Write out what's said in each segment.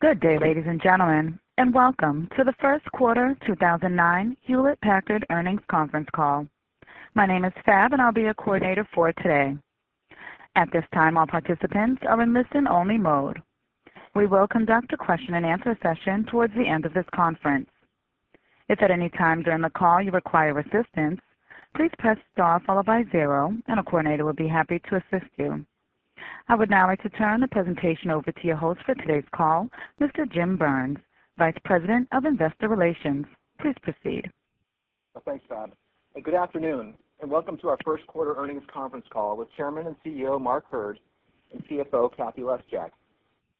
Good day, ladies and gentlemen, and welcome to the first quarter 2009 Hewlett Packard earnings conference call. My name is Fab, and I'll be your coordinator for today. At this time, all participants are in listen-only mode. We will conduct a question-and-answer session towards the end of this conference. If at any time during the call you require assistance, please press star followed by zero, and a coordinator will be happy to assist you. I would now like to turn the presentation over to your host for today's call, Mr. Jim Burns, Vice President of Investor Relations. Please proceed. Thanks, Fab. Good afternoon, and welcome to our first quarter earnings conference call with Chairman and CEO Mark Hurd and CFO Cathy Lesjak.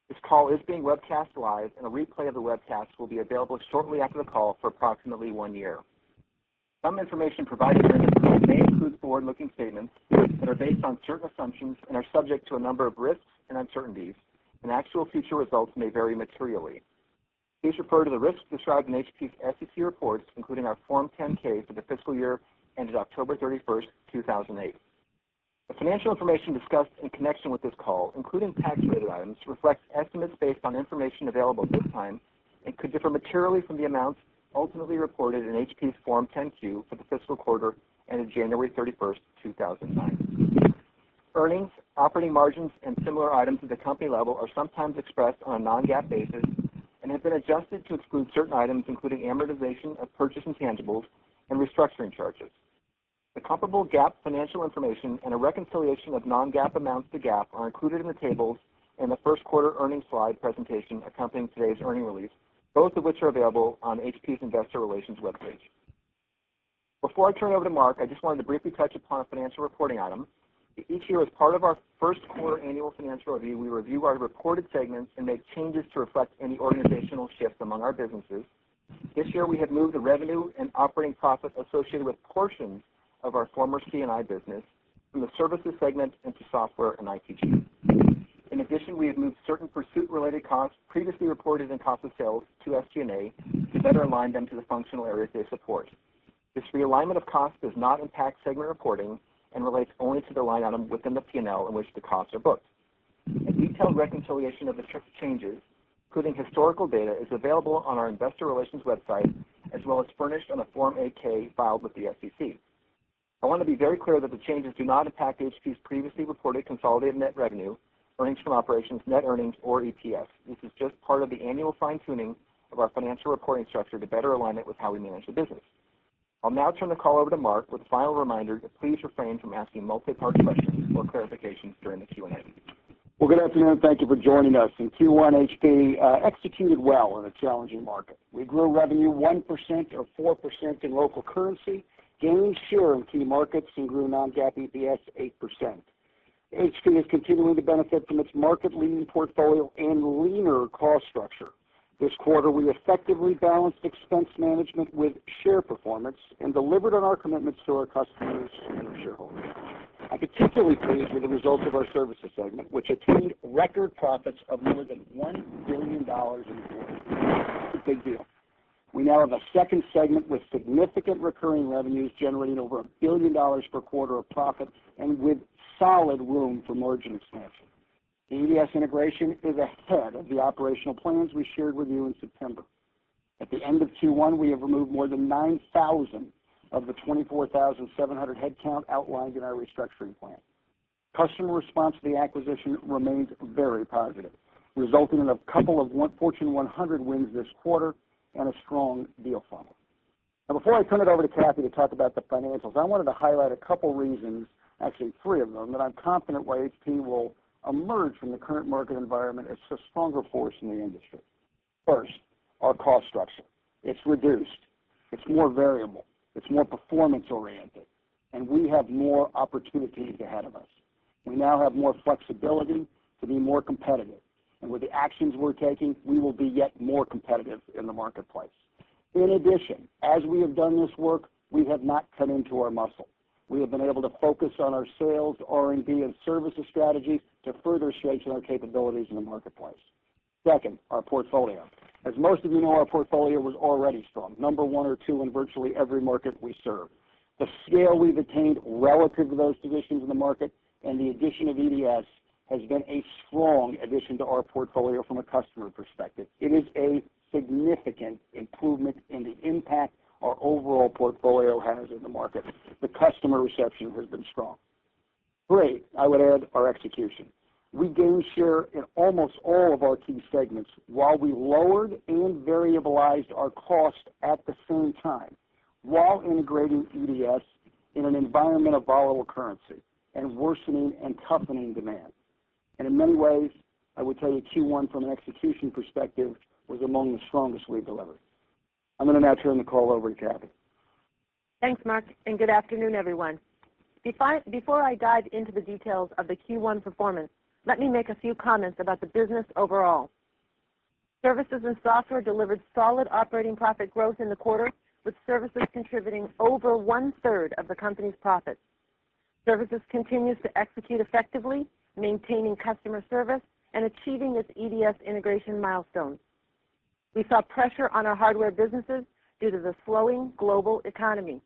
This call is being webcast live, and a replay of the webcast will be available shortly after the call for approximately one year. Some information provided during this call include forward-looking statements that are based on certain assumptions and are subject to a number of risks and uncertainties, and actual future results may vary materially. Please refer to the risks described in HP's SEC reports, including our Form 10-K for the fiscal year ended October 31st, 2008. The financial information discussed in connection with this call, including tax-related items, reflects estimates based on information available at this time and could differ materially from the amounts ultimately reported in HP's Form 10-Q for the fiscal quarter ended January 31st, 2009. Earnings, operating margins, and similar items at the company level are sometimes expressed on a non-GAAP basis and have been adjusted to exclude certain items, including amortization of purchased intangibles and restructuring charges. The comparable GAAP financial information and a reconciliation of non-GAAP amounts to GAAP are included in the tables in the first quarter earnings slide presentation accompanying today's earnings release, both of which are available on HP's Investor Relations webpage. Before I turn it over to Mark, I just wanted to briefly touch upon a financial reporting item. Each year, as part of our first quarter annual financial review, we review our reported segments and make changes to reflect any organizational shifts among our businesses. This year, we have moved the revenue and operating profit associated with portions of our former C&I business from the services segment into software and ITG. In addition, we have moved certain pursuit-related costs previously reported in cost of sales to SG&A to better align them to the functional areas they support. This realignment of costs does not impact segment reporting and relates only to the line item within the P&L in which the costs are booked. A detailed reconciliation of the changes, including historical data, is available on our Investor Relations website, as well as furnished on a Form 8-K filed with the SEC. I want to be very clear that the changes do not impact HP's previously reported consolidated net revenue, earnings from operations, net earnings, or EPS. This is just part of the annual fine-tuning of our financial reporting structure to better align it with how we manage the business. I'll now turn the call over to Mark with a final reminder to please refrain from asking multi-part questions or clarifications during the Q&A. Well, good afternoon. Thank you for joining us. In Q1, HP uh, executed well in a challenging market. We grew revenue 1% or 4% in local currency, gained share in key markets, and grew non-GAAP EPS 8%. HP is continuing to benefit from its market-leading portfolio and leaner cost structure. This quarter, we effectively balanced expense management with share performance and delivered on our commitments to our customers and our shareholders. I'm particularly pleased with the results of our services segment, which attained record profits of more than $1 billion in the quarter. A big deal. We now have a second segment with significant recurring revenues generating over $1 billion per quarter of profit and with solid room for margin expansion. The EDS integration is ahead of the operational plans we shared with you in September. At the end of Q1, we have removed more than 9,000 of the 24,700 headcount outlined in our restructuring plan. Customer response to the acquisition remains very positive, resulting in a couple of Fortune 100 wins this quarter and a strong deal funnel. Now, before I turn it over to Cathy to talk about the financials, I wanted to highlight a couple reasons, actually three of them, that I'm confident why HP will emerge from the current market environment as a stronger force in the industry. First, our cost structure. It's reduced. It's more variable. It's more performance-oriented, and we have more opportunities ahead of us. We now have more flexibility to be more competitive, and with the actions we're taking, we will be yet more competitive in the marketplace. In addition, as we have done this work, we have not cut into our muscle. We have been able to focus on our sales, R&D, and services strategies to further strengthen our capabilities in the marketplace. Second, our portfolio. As most of you know, our portfolio was already strong, number one or two in virtually every market we serve. The scale we've attained relative to those positions in the market and the addition of EDS has been a strong addition to our portfolio from a customer perspective. It is a significant improvement in the impact our overall portfolio has in the market. The customer reception has been strong. Three, I would add our execution. We gained share in almost all of our key segments while we lowered and variabilized our cost at the same time, while integrating EDS in an environment of volatile currency and worsening and toughening demand. And in many ways, I would tell you Q1 from an execution perspective was among the strongest we've delivered. I'm going to now turn the call over to Cathy. Thanks, Mark, and good afternoon, everyone. Before I dive into the details of the Q1 performance, let me make a few comments about the business overall. Services and software delivered solid operating profit growth in the quarter, with services contributing over one-third of the company's profits. Services continues to execute effectively, maintaining customer service and achieving its EDS integration milestones. We saw pressure on our hardware businesses due to the slowing global economy.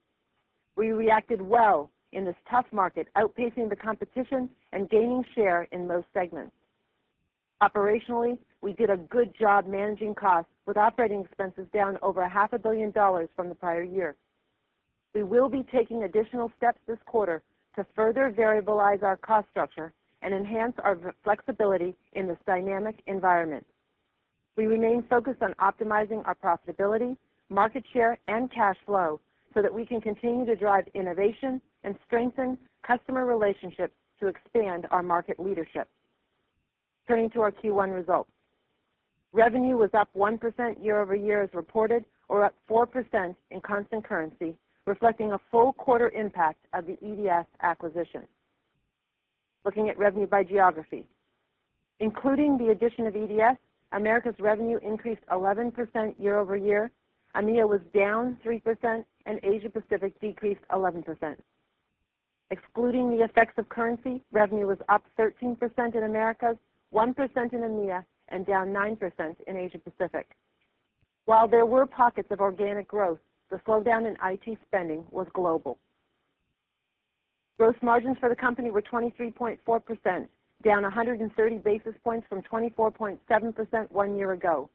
We reacted well in this tough market, outpacing the competition and gaining share in most segments. Operationally, we did a good job managing costs, with operating expenses down over half a billion dollars from the prior year. We will be taking additional steps this quarter to further variabilize our cost structure and enhance our flexibility in this dynamic environment. We remain focused on optimizing our profitability, market share, and cash flow so that we can continue to drive innovation and strengthen customer relationships to expand our market leadership. Turning to our Q1 results. Revenue was up 1% year-over-year as reported, or up 4% in constant currency, reflecting a full quarter impact of the EDS acquisition. Looking at revenue by geography. Including the addition of EDS, Americas revenue increased 11% year-over-year, EMEA was down 3%, and Asia Pacific decreased 11%. Excluding the effects of currency, revenue was up 13% in Americas, 1% in EMEA, and down 9% in Asia Pacific. While there were pockets of organic growth, the slowdown in IT spending was global. Gross margins for the company were 23.4%, down 130 basis points from 24.7% one year ago.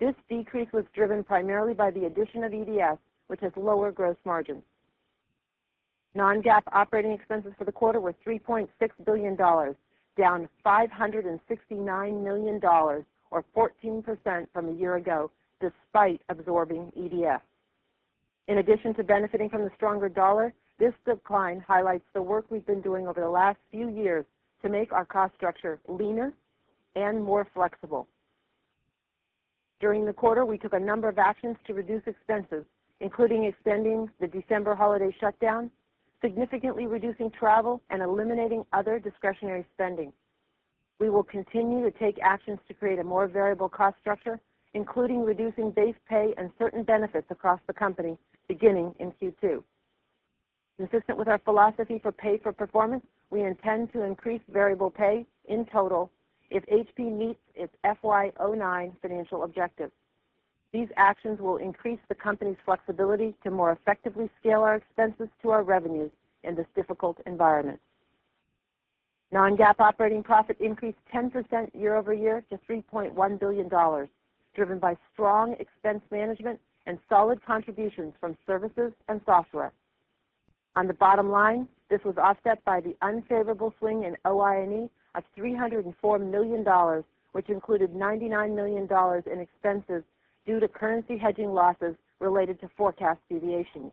This decrease was driven primarily by the addition of EDS, which has lower gross margins. Non-GAAP operating expenses for the quarter were $3.6 billion, down $569 million, or 14% from a year ago, despite absorbing EDS. In addition to benefiting from the stronger dollar, this decline highlights the work we've been doing over the last few years to make our cost structure leaner and more flexible. During the quarter, we took a number of actions to reduce expenses, including extending the December holiday shutdown, significantly reducing travel, and eliminating other discretionary spending. We will continue to take actions to create a more variable cost structure, including reducing base pay and certain benefits across the company beginning in Q2. Consistent with our philosophy for pay for performance, we intend to increase variable pay in total if HP meets its FY 2009 financial objectives. These actions will increase the company's flexibility to more effectively scale our expenses to our revenues in this difficult environment. Non-GAAP operating profit increased 10% year-over-year to $3.1 billion, driven by strong expense management and solid contributions from services and software. On the bottom line, this was offset by the unfavorable swing in OI&E of $304 million, which included $99 million in expenses due to currency hedging losses related to forecast deviations.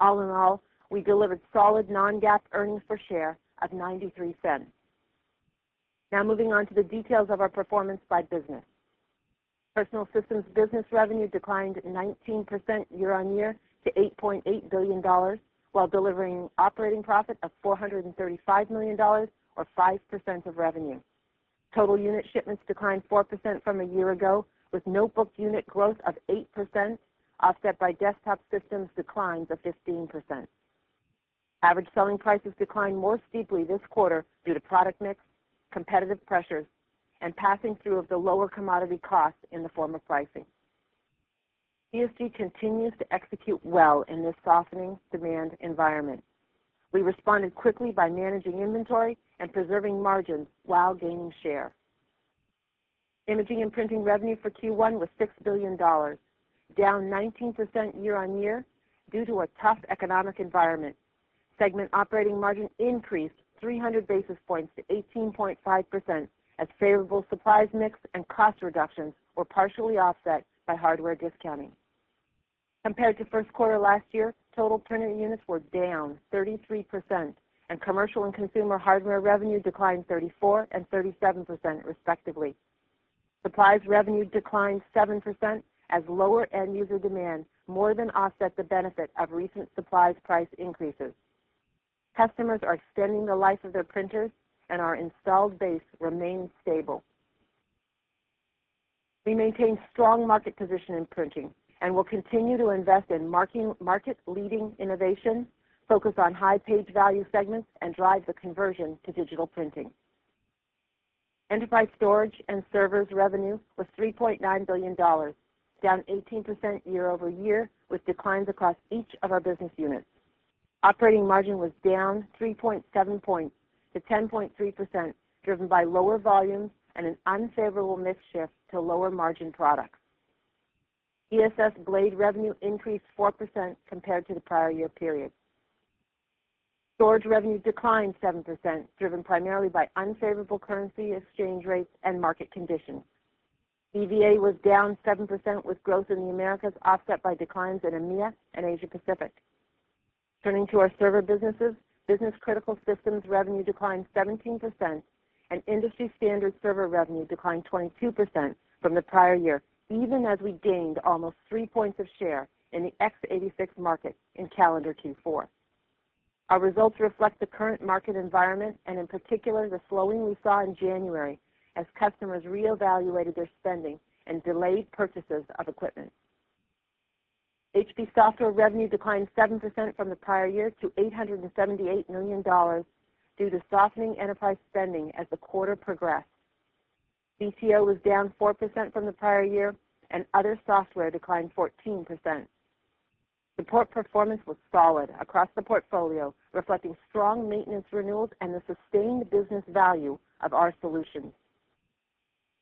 All in all, we delivered solid non-GAAP earnings per share of $0.93. Now moving on to the details of our performance by business. Personal Systems business revenue declined 19% year-on-year to $8.8 billion, while delivering operating profit of $435 million, or 5% of revenue. Total unit shipments declined 4% from a year ago, with notebook unit growth of 8%, offset by desktop systems declines of 15%. Average selling prices declined more steeply this quarter due to product mix, competitive pressures, and passing through of the lower commodity costs in the form of pricing. PSG continues to execute well in this softening demand environment. We responded quickly by managing inventory and preserving margins while gaining share. Imaging and Printing revenue for Q1 was $6 billion, down 19% year-on-year due to a tough economic environment. Segment operating margin increased 300 basis points to 18.5% as favorable supplies mix and cost reductions were partially offset by hardware discounting. Compared to first quarter last year, total printer units were down 33%, and commercial and consumer hardware revenue declined 34 and 37% respectively. Supplies revenue declined 7% as lower end user demand more than offset the benefit of recent supplies price increases. Customers are extending the life of their printers, and our installed base remains stable. We maintain strong market position in printing and will continue to invest in market-leading innovation, focus on high page value segments, and drive the conversion to digital printing. Enterprise storage and servers revenue was $3.9 billion, down 18% year-over-year, with declines across each of our business units. Operating margin was down 3.7 points to 10.3%, driven by lower volumes and an unfavorable mix shift to lower margin products. ESS blade revenue increased 4% compared to the prior year period. Storage revenue declined 7%, driven primarily by unfavorable currency exchange rates and market conditions. EVA was down 7% with growth in the Americas offset by declines in EMEA and Asia Pacific. Turning to our server businesses, business critical systems revenue declined 17%, and industry standard server revenue declined 22% from the prior year, even as we gained almost three points of share in the x86 market in calendar Q4. Our results reflect the current market environment and in particular, the slowing we saw in January as customers reevaluated their spending and delayed purchases of equipment. HP software revenue declined 7% from the prior year to $878 million due to softening enterprise spending as the quarter progressed. BTO was down 4% from the prior year, and other software declined 14%. Support performance was solid across the portfolio, reflecting strong maintenance renewals and the sustained business value of our solutions.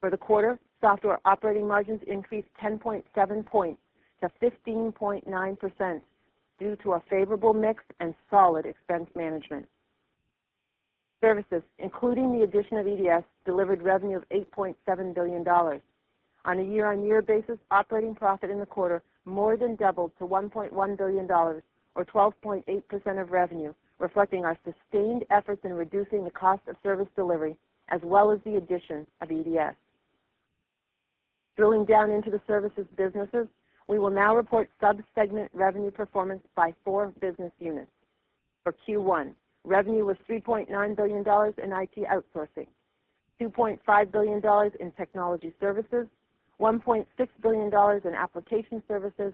For the quarter, software operating margins increased 10.7 points to 15.9% due to a favorable mix and solid expense management. Services, including the addition of EDS, delivered revenue of $8.7 billion. On a year-on-year basis, operating profit in the quarter more than doubled to $1.1 billion or 12.8% of revenue, reflecting our sustained efforts in reducing the cost of service delivery as well as the addition of EDS. Drilling down into the services businesses, we will now report sub-segment revenue performance by four business units. For Q1, revenue was $3.9 billion in IT outsourcing, $2.5 billion in technology services, $1.6 billion in application services,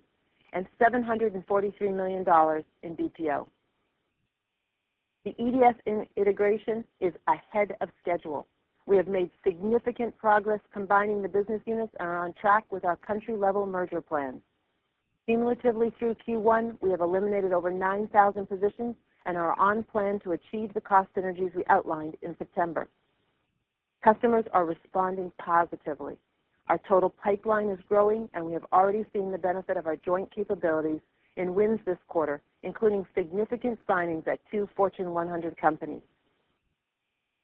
and $743 million in BPO. The EDS integration is ahead of schedule. We have made significant progress combining the business units and are on track with our country-level merger plans. Cumulatively through Q1, we have eliminated over 9,000 positions and are on plan to achieve the cost synergies we outlined in September. Customers are responding positively. Our total pipeline is growing, and we have already seen the benefit of our joint capabilities in wins this quarter, including significant signings at two Fortune 100 companies.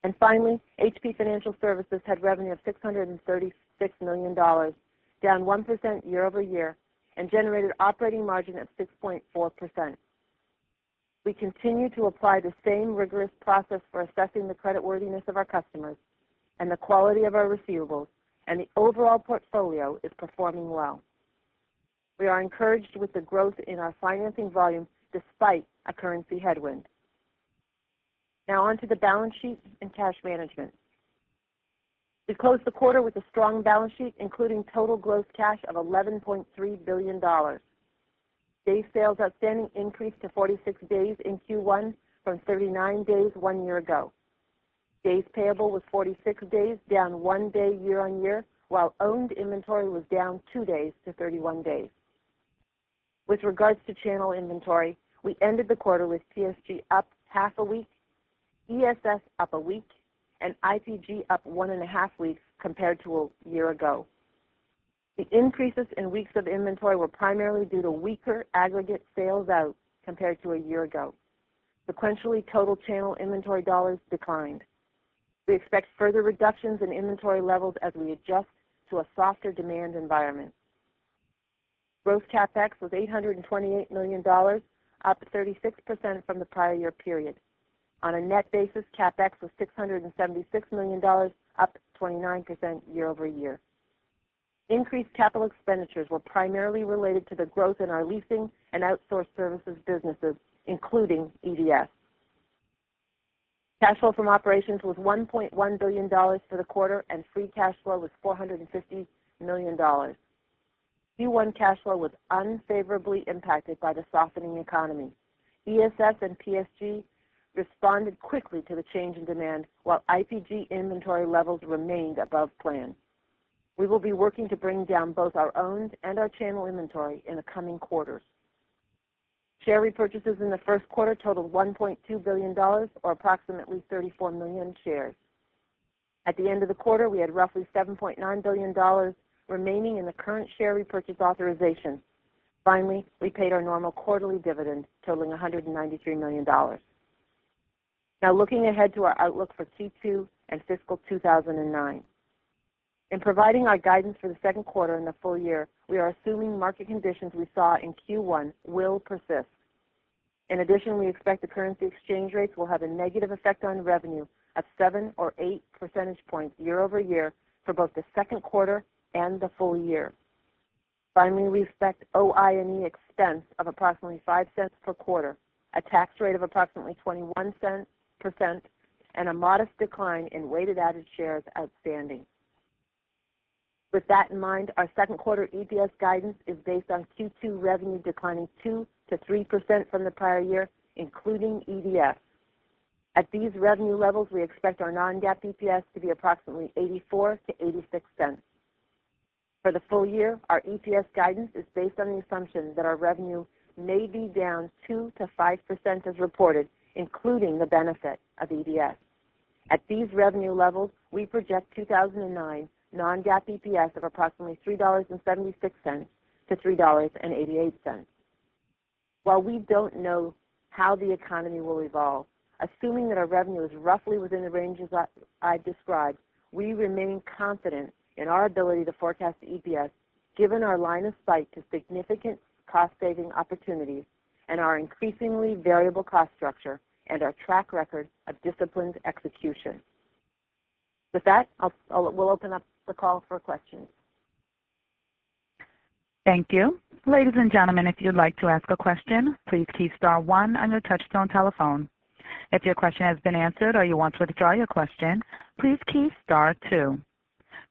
And finally, HP Financial Services had revenue of $636 million, down 1% year-over-year, and generated operating margin of 6.4%. We continue to apply the same rigorous process for assessing the creditworthiness of our customers and the quality of our receivables, and the overall portfolio is performing well. We are encouraged with the growth in our financing volume despite a currency headwind. Now on to the balance sheet and cash management. We closed the quarter with a strong balance sheet, including total gross cash of $11.3 billion. Days sales outstanding increased to 46 days in Q1 from 39 days one year ago. Days payable was 46 days, down one day year-on-year, while owned inventory was down two days to 31 days. With regards to channel inventory, we ended the quarter with PSG up half a week, ESS up a week, and IPG up one and a half weeks compared to a year ago. The increases in weeks of inventory were primarily due to weaker aggregate sales out compared to a year ago. Sequentially, total channel inventory dollars declined. We expect further reductions in inventory levels as we adjust to a softer demand environment. Gross CapEx was $828 million, up 36% from the prior year period. On a net basis, CapEx was $676 million, up 29% year-over-year. Increased capital expenditures were primarily related to the growth in our leasing and outsourced services businesses, including EDS. Cash flow from operations was $1.1 billion for the quarter, and free cash flow was $450 million. Q1 cash flow was unfavorably impacted by the softening economy. ESS and PSG responded quickly to the change in demand, while IPG inventory levels remained above plan. We will be working to bring down both our owned and our channel inventory in the coming quarters. Share repurchases in the first quarter totaled $1.2 billion, or approximately 34 million shares. At the end of the quarter, we had roughly $7.9 billion remaining in the current share repurchase authorization. Finally, we paid our normal quarterly dividend totaling $193 million. Now looking ahead to our outlook for Q2 and fiscal 2009. In providing our guidance for the second quarter and the full year, we are assuming market conditions we saw in Q1 will persist. In addition, we expect the currency exchange rates will have a negative effect on revenue of seven or eight percentage points year-over-year for both the second quarter and the full year. Finally, we expect OI&E expense of approximately $0.05 per quarter, a tax rate of approximately 21%, and a modest decline in weighted average shares outstanding. With that in mind, our second quarter EPS guidance is based on Q2 revenue declining 2%-3% from the prior year, including EDS. At these revenue levels, we expect our non-GAAP EPS to be approximately $0.84-$0.86. For the full year, our EPS guidance is based on the assumption that our revenue may be down 2%-5% as reported, including the benefit of EDS. At these revenue levels, we project 2009 non-GAAP EPS of approximately $3.76 to $3.88. While we don't know how the economy will evolve, assuming that our revenue is roughly within the ranges I described, we remain confident in our ability to forecast EPS given our line of sight to significant cost-saving opportunities and our increasingly variable cost structure and our track record of disciplined execution. With that, we'll open up the call for questions. Thank you. Ladies and gentlemen, if you'd like to ask a question, please key star one on your touchtone telephone. If your question has been answered or you want to withdraw your question, please key star two.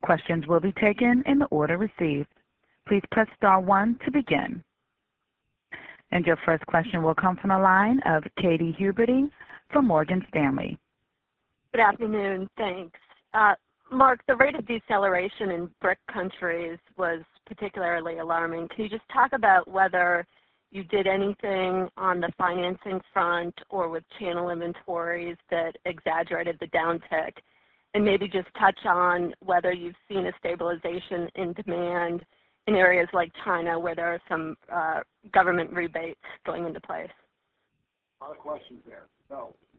Questions will be taken in the order received. Please press star one to begin. And your first question will come from the line of Katy Huberty from Morgan Stanley. Good afternoon. Thanks. Uh, Mark, the rate of deceleration in BRIC countries was particularly alarming. Can you just talk about whether you did anything on the financing front or with channel inventories that exaggerated the downtick? And maybe just touch on whether you've seen a stabilization in demand in areas like China, where there are some uh, government rebates going into place. A lot of questions there.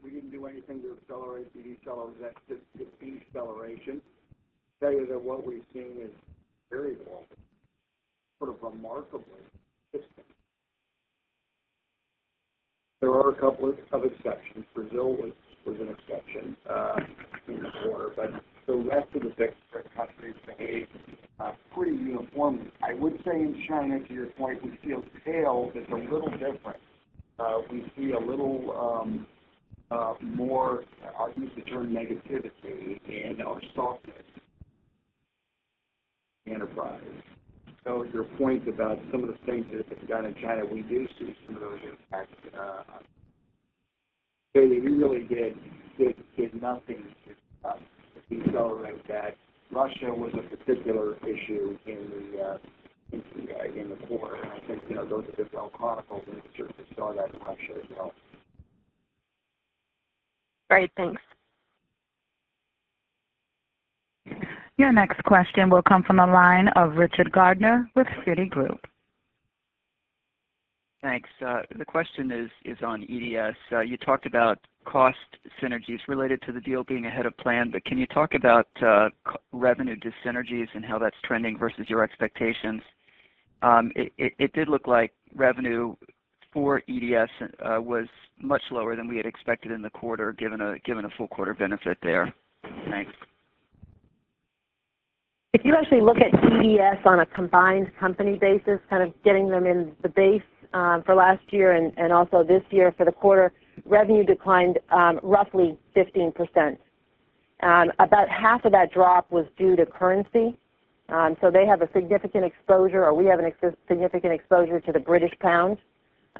We didn't do anything to accelerate the deceleration. Tell you that what we've seen is very well, sort of remarkably consistent. There are a couple of exceptions. Brazil was an exception uh, in the quarter, but the rest of the BRIC countries behaved uh, pretty uniformly. I would say in China, to your point, we see a tail that's a little different. Uh, we see a little um, Uh, more, I'll use the term negativity in our softness enterprise. So your point about some of the things that have been done in China, we do see some of those impacts. Uh, Katy, we really did nothing to uh, decelerate that. Russia was a particular issue in the quarter, and I think you know, those have been well chronicled, and we certainly saw that in Russia as well. Great. Thanks. Your next question will come from the line of Richard Gardner with Citigroup. Thanks. Uh, the question is on EDS. Uh, you talked about cost synergies related to the deal being ahead of plan, but can you talk about uh, revenue dyssynergies and how that's trending versus your expectations? Um, it did look like revenue for EDS was much lower than we had expected in the quarter, given a full quarter benefit there. Thanks. If you actually look at EDS on a combined company basis, kind of getting them in the base um, for last year and also this year for the quarter, revenue declined um, roughly 15%. Um, about half of that drop was due to currency. So they have a significant exposure, or we have a significant exposure to the British pound,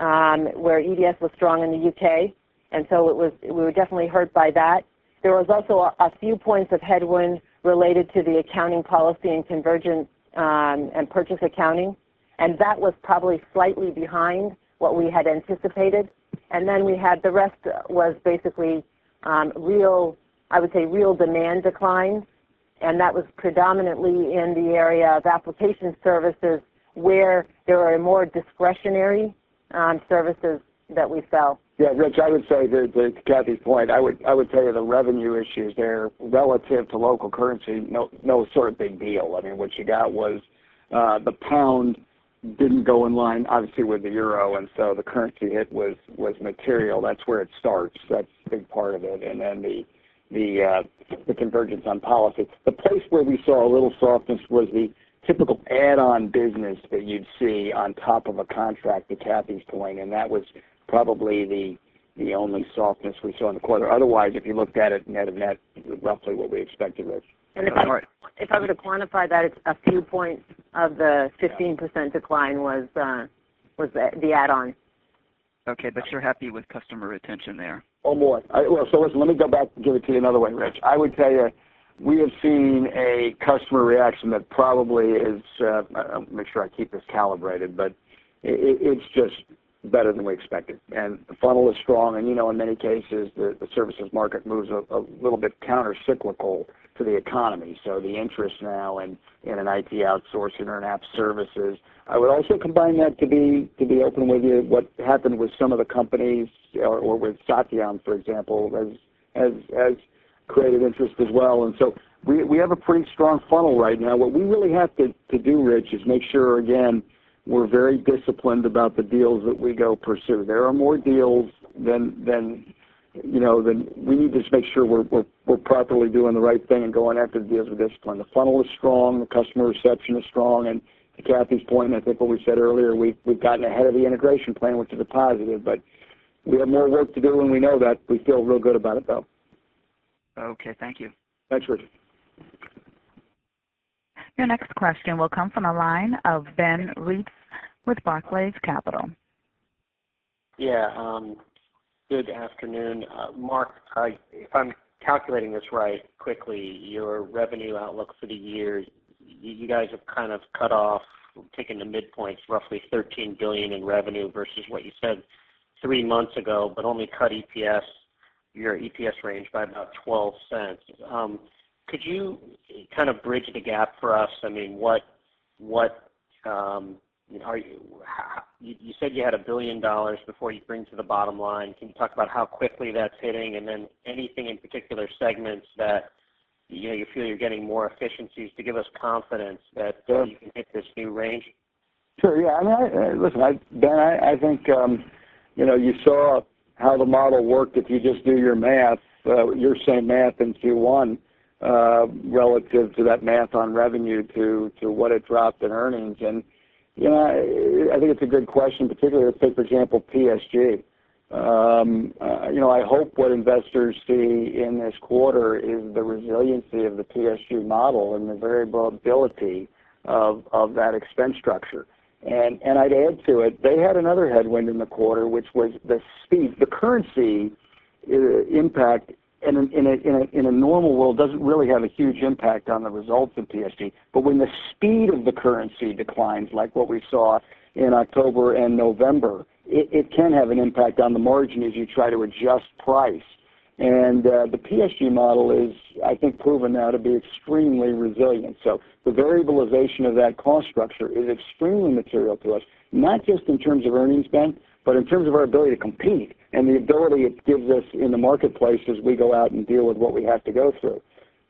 Um, where EDS was strong in the U.K., and so it was we were definitely hurt by that. There was also a few points of headwind related to the accounting policy and convergence um, and purchase accounting, and that was probably slightly behind what we had anticipated. And then we had the rest was basically, um, real, I would say, real demand decline, and that was predominantly in the area of application services where there are more discretionary services that we sell. Yeah, Rich, I would say to Cathy's point, I would I would tell you the revenue issues there relative to local currency, no no sort of big deal. I mean, what you got was the pound didn't go in line, obviously, with the euro, and so the currency hit was material. That's where it starts. That's a big part of it. And then the the uh the convergence on policy. The place where we saw a little softness was the typical add-on business that you'd see on top of a contract, to Cathy's point, and that was probably the the only softness we saw in the quarter. Otherwise, if you looked at it net of net, roughly what we expected, Rich. And if I were to quantify that, it's a few points of the 15% decline was uh was the add-on. Okay, but you're happy with customer retention there? Oh, boy. Listen, let me go back and give it to you another way, Rich. I would tell you, we have seen a customer reaction that probably is, uh, I'll make sure I keep this calibrated, but it's just better than we expected. And the funnel is strong, and you know in many cases, the services market moves a little bit counter-cyclical to the economy. So the interest now in an IT outsourcing or an app services. I would also combine that, to be open with you, what happened with some of the companies or with Sation, for example, has created interest as well. And so we we have a pretty strong funnel right now. What we really have to do, Rich, is make sure, again, we're very disciplined about the deals that we go pursue. There are more deals than than, you know, than we need to just make sure we're we're properly doing the right thing and going after the deals with discipline. The funnel is strong, the customer reception is strong, and to Cathy's point, I think what we said earlier, we we've gotten ahead of the integration plan, which is a positive, but we have more work to do, and we know that. We feel real good about it, though. Okay. Thank you. Thanks, Rich. Your next question will come from the line of Ben Reitzes with Barclays Capital. Yeah. Um, good afternoon. Uh, Mark, if I'm calculating this right quickly, your revenue outlook for the year, you guys have kind of cut off, taken the midpoints, roughly 13 billion in revenue versus what you said three months ago, but only cut your EPS range by about $0.12. Could you kind of bridge the gap for us? I mean, what what um are you You said you had $1 billion before you bring to the bottom line. Can you talk about how quickly that's hitting, and then anything in particular segments that you know, you feel you're getting more efficiencies to give us confidence that you can hit this new range? Sure. Yeah. I mean, listen, Ben, I think you know, you saw how the model worked if you just do your math, uh, your same math in Q1, uh, relative to that math on revenue to what it dropped in earnings. And you know, I think it's a good question, particularly, let's take, for example, PSG. Um, uh, you know, I hope what investors see in this quarter is the resiliency of the PSG model and the variability of that expense structure. I'd add to it, they had another headwind in the quarter, which was the speed. The currency uh, impact in a in a normal world doesn't really have a huge impact on the results of PSG. But when the speed of the currency declines, like what we saw in October and November, it, it can have an impact on the margin as you try to adjust price. And uh, the PSG model is, I think, proven now to be extremely resilient. So the variabilization of that cost structure is extremely material to us, not just in terms of earnings, Ben, but in terms of our ability to compete and the ability it gives us in the marketplace as we go out and deal with what we have to go through.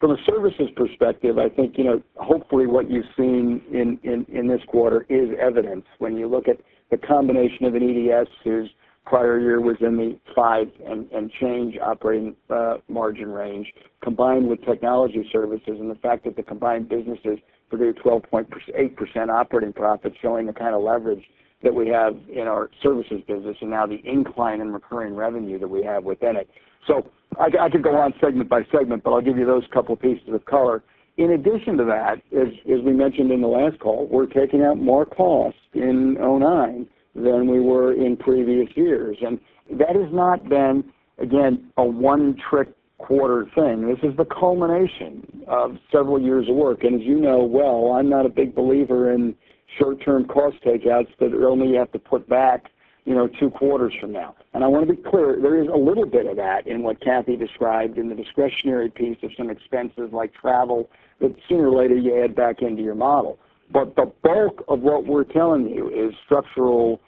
From a services perspective, I think, you know, hopefully what you've seen in this quarter is evidence. When you look at the combination of an EDS whose prior year was in the five and change operating uh, margin range, combined with technology services and the fact that the combined businesses produced 12.8% operating profit, showing the kind of leverage that we have in our services business and now the incline in recurring revenue that we have within it. So I I could go on segment by segment, but I'll give you those couple pieces of color. In addition to that, as we mentioned in the last call, we're taking out more costs in 2009 than we were in previous years. And that has not been, again, a one-trick quarter thing. This is the culmination of several years of work. And as you know well, I'm not a big believer in short-term cost takeouts that only you have to put back you know, two quarters from now. And I want to be clear, there is a little bit of that in what Cathy described in the discretionary piece of some expenses like travel that sooner or later you add back into your model. But the bulk of what we're telling you is structural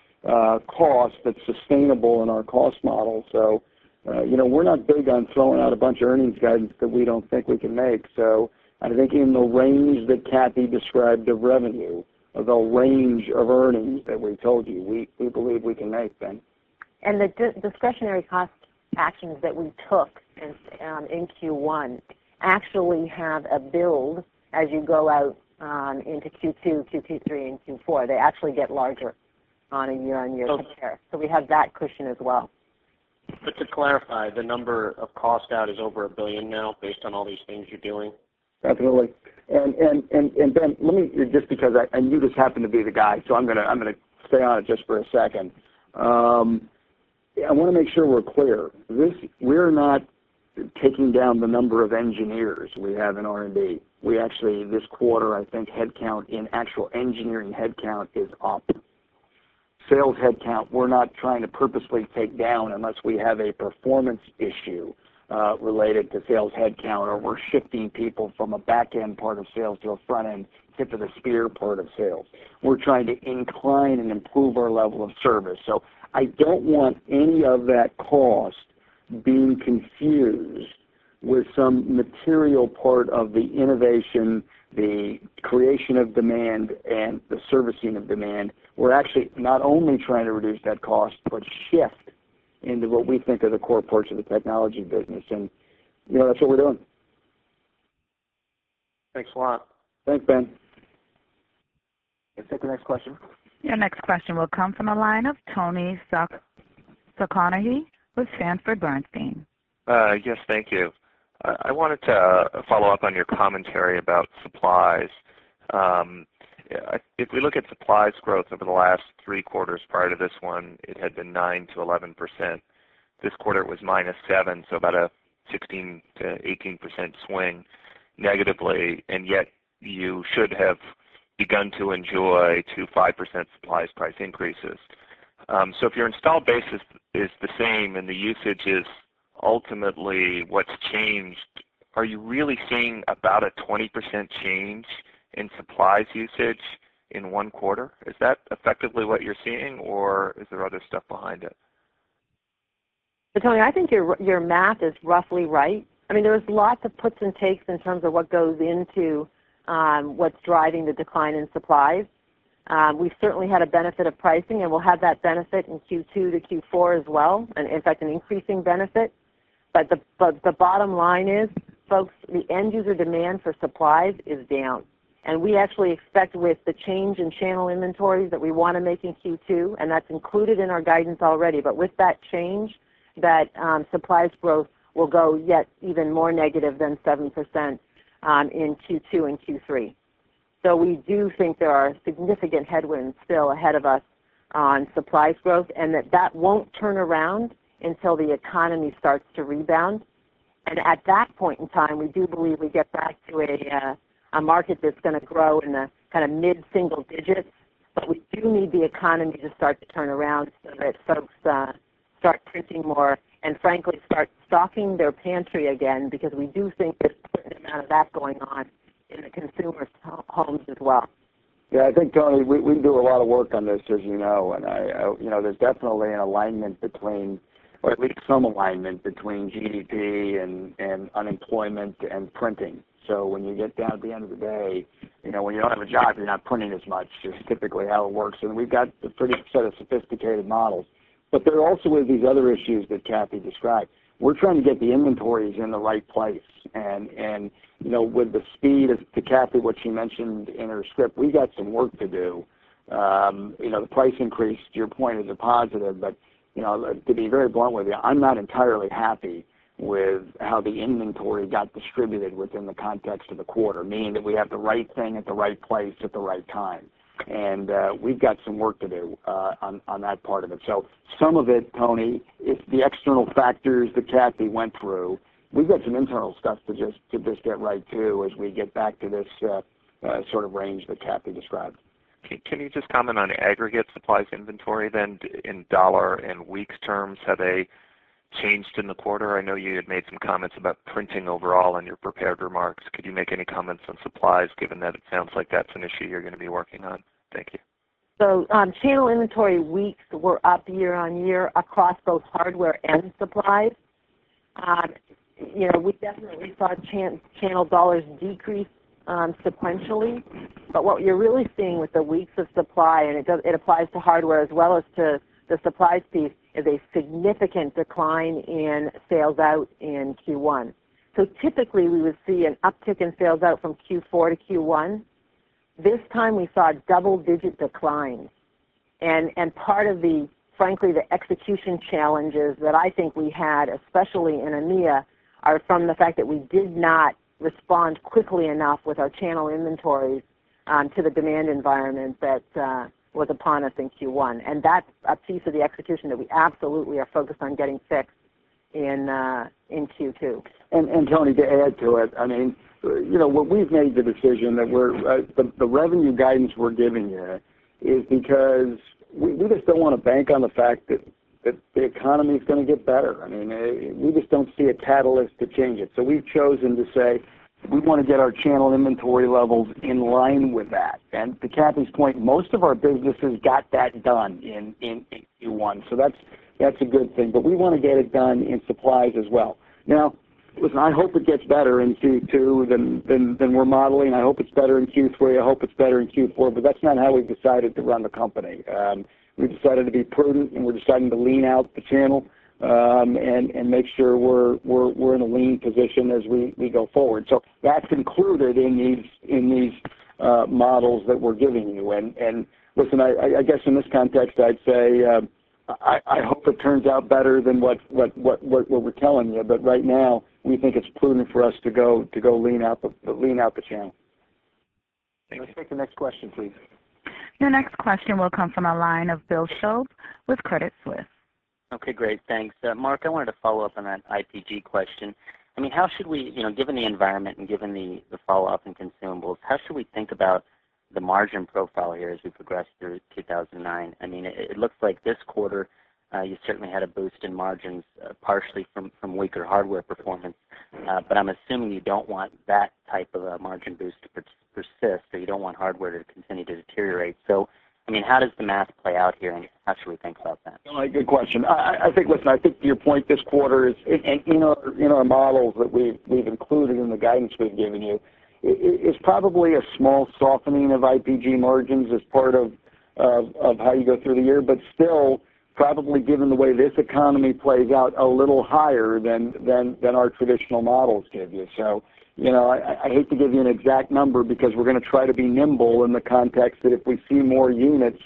cost that's sustainable in our cost model. So uh you know, we're not big on throwing out a bunch of earnings guidance that we don't think we can make. So I think in the range that Cathy described of revenue, the range of earnings that we told you, we believe we can make. And the discretionary cost actions that we took in Q1 actually have a build as you go out Um, into Q2, Q3, and Q4. They actually get larger on a year-on-year oh. compare. So we have that cushion as well. But to clarify, the number of cost out is over a 1 billion now based on all these things you're doing? Definitely. And and and, and Ben, let me, just because I and you just happen to be the guy, so I'm going to I'm gonna stay on it just for a second. Um, I want to make sure we're clear. This We're not taking down the number of engineers we have in R&D. We actually, this quarter, I think headcount in actual engineering headcount is up. Sales headcount, we're not trying to purposely take down unless we have a performance issue uh, related to sales headcount, or we're shifting people from a back-end part of sales to a front-end tip of the spear part of sales. We're trying to incline and improve our level of service. So I don't want any of that cost being confused with some material part of the innovation, the creation of demand, and the servicing of demand. We're actually not only trying to reduce that cost, but shift into what we think are the core parts of the technology business. And you know that's what we're doing. Thanks a lot. Thanks, Ben. Let's take the next question. Your next question will come from the line of Toni Sacconaghi with Sanford Bernstein. Uh, yes, thank you. I wanted to follow up on your commentary about supplies. If we look at supplies growth over the last three quarters prior to this one, it had been 9%-11%. This quarter it was -7, so about a 16%-18% swing negatively, and yet you should have begun to enjoy 2%-5% supplies price increases. Um so if your installed base is the same and the usage is ultimately what's changed, are you really seeing about a 20% change in supplies usage in one quarter? Is that effectively what you're seeing, or is there other stuff behind it? Toni, I think your math is roughly right. I mean There's lots of puts and takes in terms of what goes into um, what's driving the decline in supplies. Um, we've certainly had a benefit of pricing, and we'll have that benefit in Q2 to Q4 as well, and in fact, an increasing benefit. But the but the bottom line is, folks, the end user demand for supplies is down. And we actually expect with the change in channel inventories that we want to make in Q2, and that's included in our guidance already. But with that change, that um, supplies growth will go yet even more negative than 7% in Q2 and Q3. So We do think there are significant headwinds still ahead of us on supplies growth, and that that won't turn around until the economy starts to rebound. And at that point in time, we do believe we get back to a uh, a market that's going to grow in the kind of mid-single digits. But we do need the economy to start to turn around so that folks uh, start printing more and frankly start stocking their pantry again because we do think there's a certain amount of that going on in the consumer's homes as well. Yeah, I think Toni, we, we do a lot of work on this, as you know, and I, I, you know, there's definitely an alignment between, or at least some alignment between GDP and unemployment and printing. So when you get down at the end of the day, you know, when you don't have a job, you're not printing as much. Is typically how it works, and we've got a pretty set of sophisticated models. But there are also these other issues that Cathy described. We're trying to get the inventories in the right place, and and you know, with the speed of to Cathy, what she mentioned in her script, we got some work to do. Um, you know, the price increase, to your point, is a positive, but you know, to be very blunt with you, I'm not entirely happy with how the inventory got distributed within the context of the quarter, meaning that we have the right thing at the right place at the right time. And uh, we've got some work to do uh, on, on that part of it. So some of it, Toni, is the external factors that Cathy went through. We've got some internal stuff to just to just get right too as we get back to this uh, uh, sort of range that Cathy described. Can, you just comment on aggregate supplies inventory then in dollar and weeks terms? Have they changed in the quarter? I know you had made some comments about printing overall in your prepared remarks. Could you make any comments on supplies, given that it sounds like that's an issue you're going to be working on? Thank you. So um, channel inventory weeks were up year-on-year across both hardware and supplies. Um, you know, we definitely saw channel dollars decrease um, sequentially, but what you're really seeing with the weeks of supply, and it, does, it applies to hardware as well as to the supplies piece, is a significant decline in sales out in Q1. So typically we would see an uptick in sales out from Q4 to Q1. This time we saw a double-digit declines. And, and part of the, frankly, the execution challenges that I think we had, especially in EMEA, are from the fact that we did not respond quickly enough with our channel inventories um, to the demand environment that uh, was upon us in Q1. And that's a piece of the execution that we absolutely are focused on getting fixed in uh, in Q2. And, Toni, to add to it, I mean, you know, what we've made the decision that we're uh, the, revenue guidance we're giving you is because we, we just don't want to bank on the fact that that the economy is going to get better. I mean, uh, we just don't see a catalyst to change it. So we've chosen to say, we want to get our channel inventory levels in line with that. And to Cathy's point, most of our businesses got that done in, in, in Q1, so that's a good thing. But we want to get it done in supplies as well. Now, listen, I hope it gets better in Q2 than, we're modeling. I hope it's better in Q3. I hope it's better in Q4, but that's not how we've decided to run the company. Um, we've decided to be prudent, and we're deciding to lean out the channel um, and and make sure we're we're we're in a lean position as we we go forward. So that's included in these in these uh, models that we're giving you. And and listen, I, I guess in this context, I'd say. Uh, I, I hope it turns out better than what, what, what, what, what we're telling you, but right now we think it's prudent for us to go to go lean out the lean out the channel. Let's take the next question, please. Your next question will come from a line of Bill Shope with Credit Suisse. Okay, great. Thanks. Uh, Mark, I wanted to follow up on that IPG question. I mean, how should we, you know, given the environment and given the, fall-off in consumables, how should we think about the margin profile here as we progress through 2009? I mean, it, looks like this quarter you certainly had a boost in margins, uh, partially from, weaker hardware performance. Uh, but I'm assuming you don't want that type of a margin boost to persist, or you don't want hardware to continue to deteriorate. So I mean, how does the math play out here, and how should we think about that? Uh, good question. I, think, listen, I think to your point, this quarter is, in, our models that we've included in the guidance we've given you, is probably a small softening of IPG margins as part of, how you go through the year, but still probably given the way this economy plays out, a little higher than than than our traditional models give you. So you know, I, hate to give you an exact number because we're going to try to be nimble in the context that if we see more units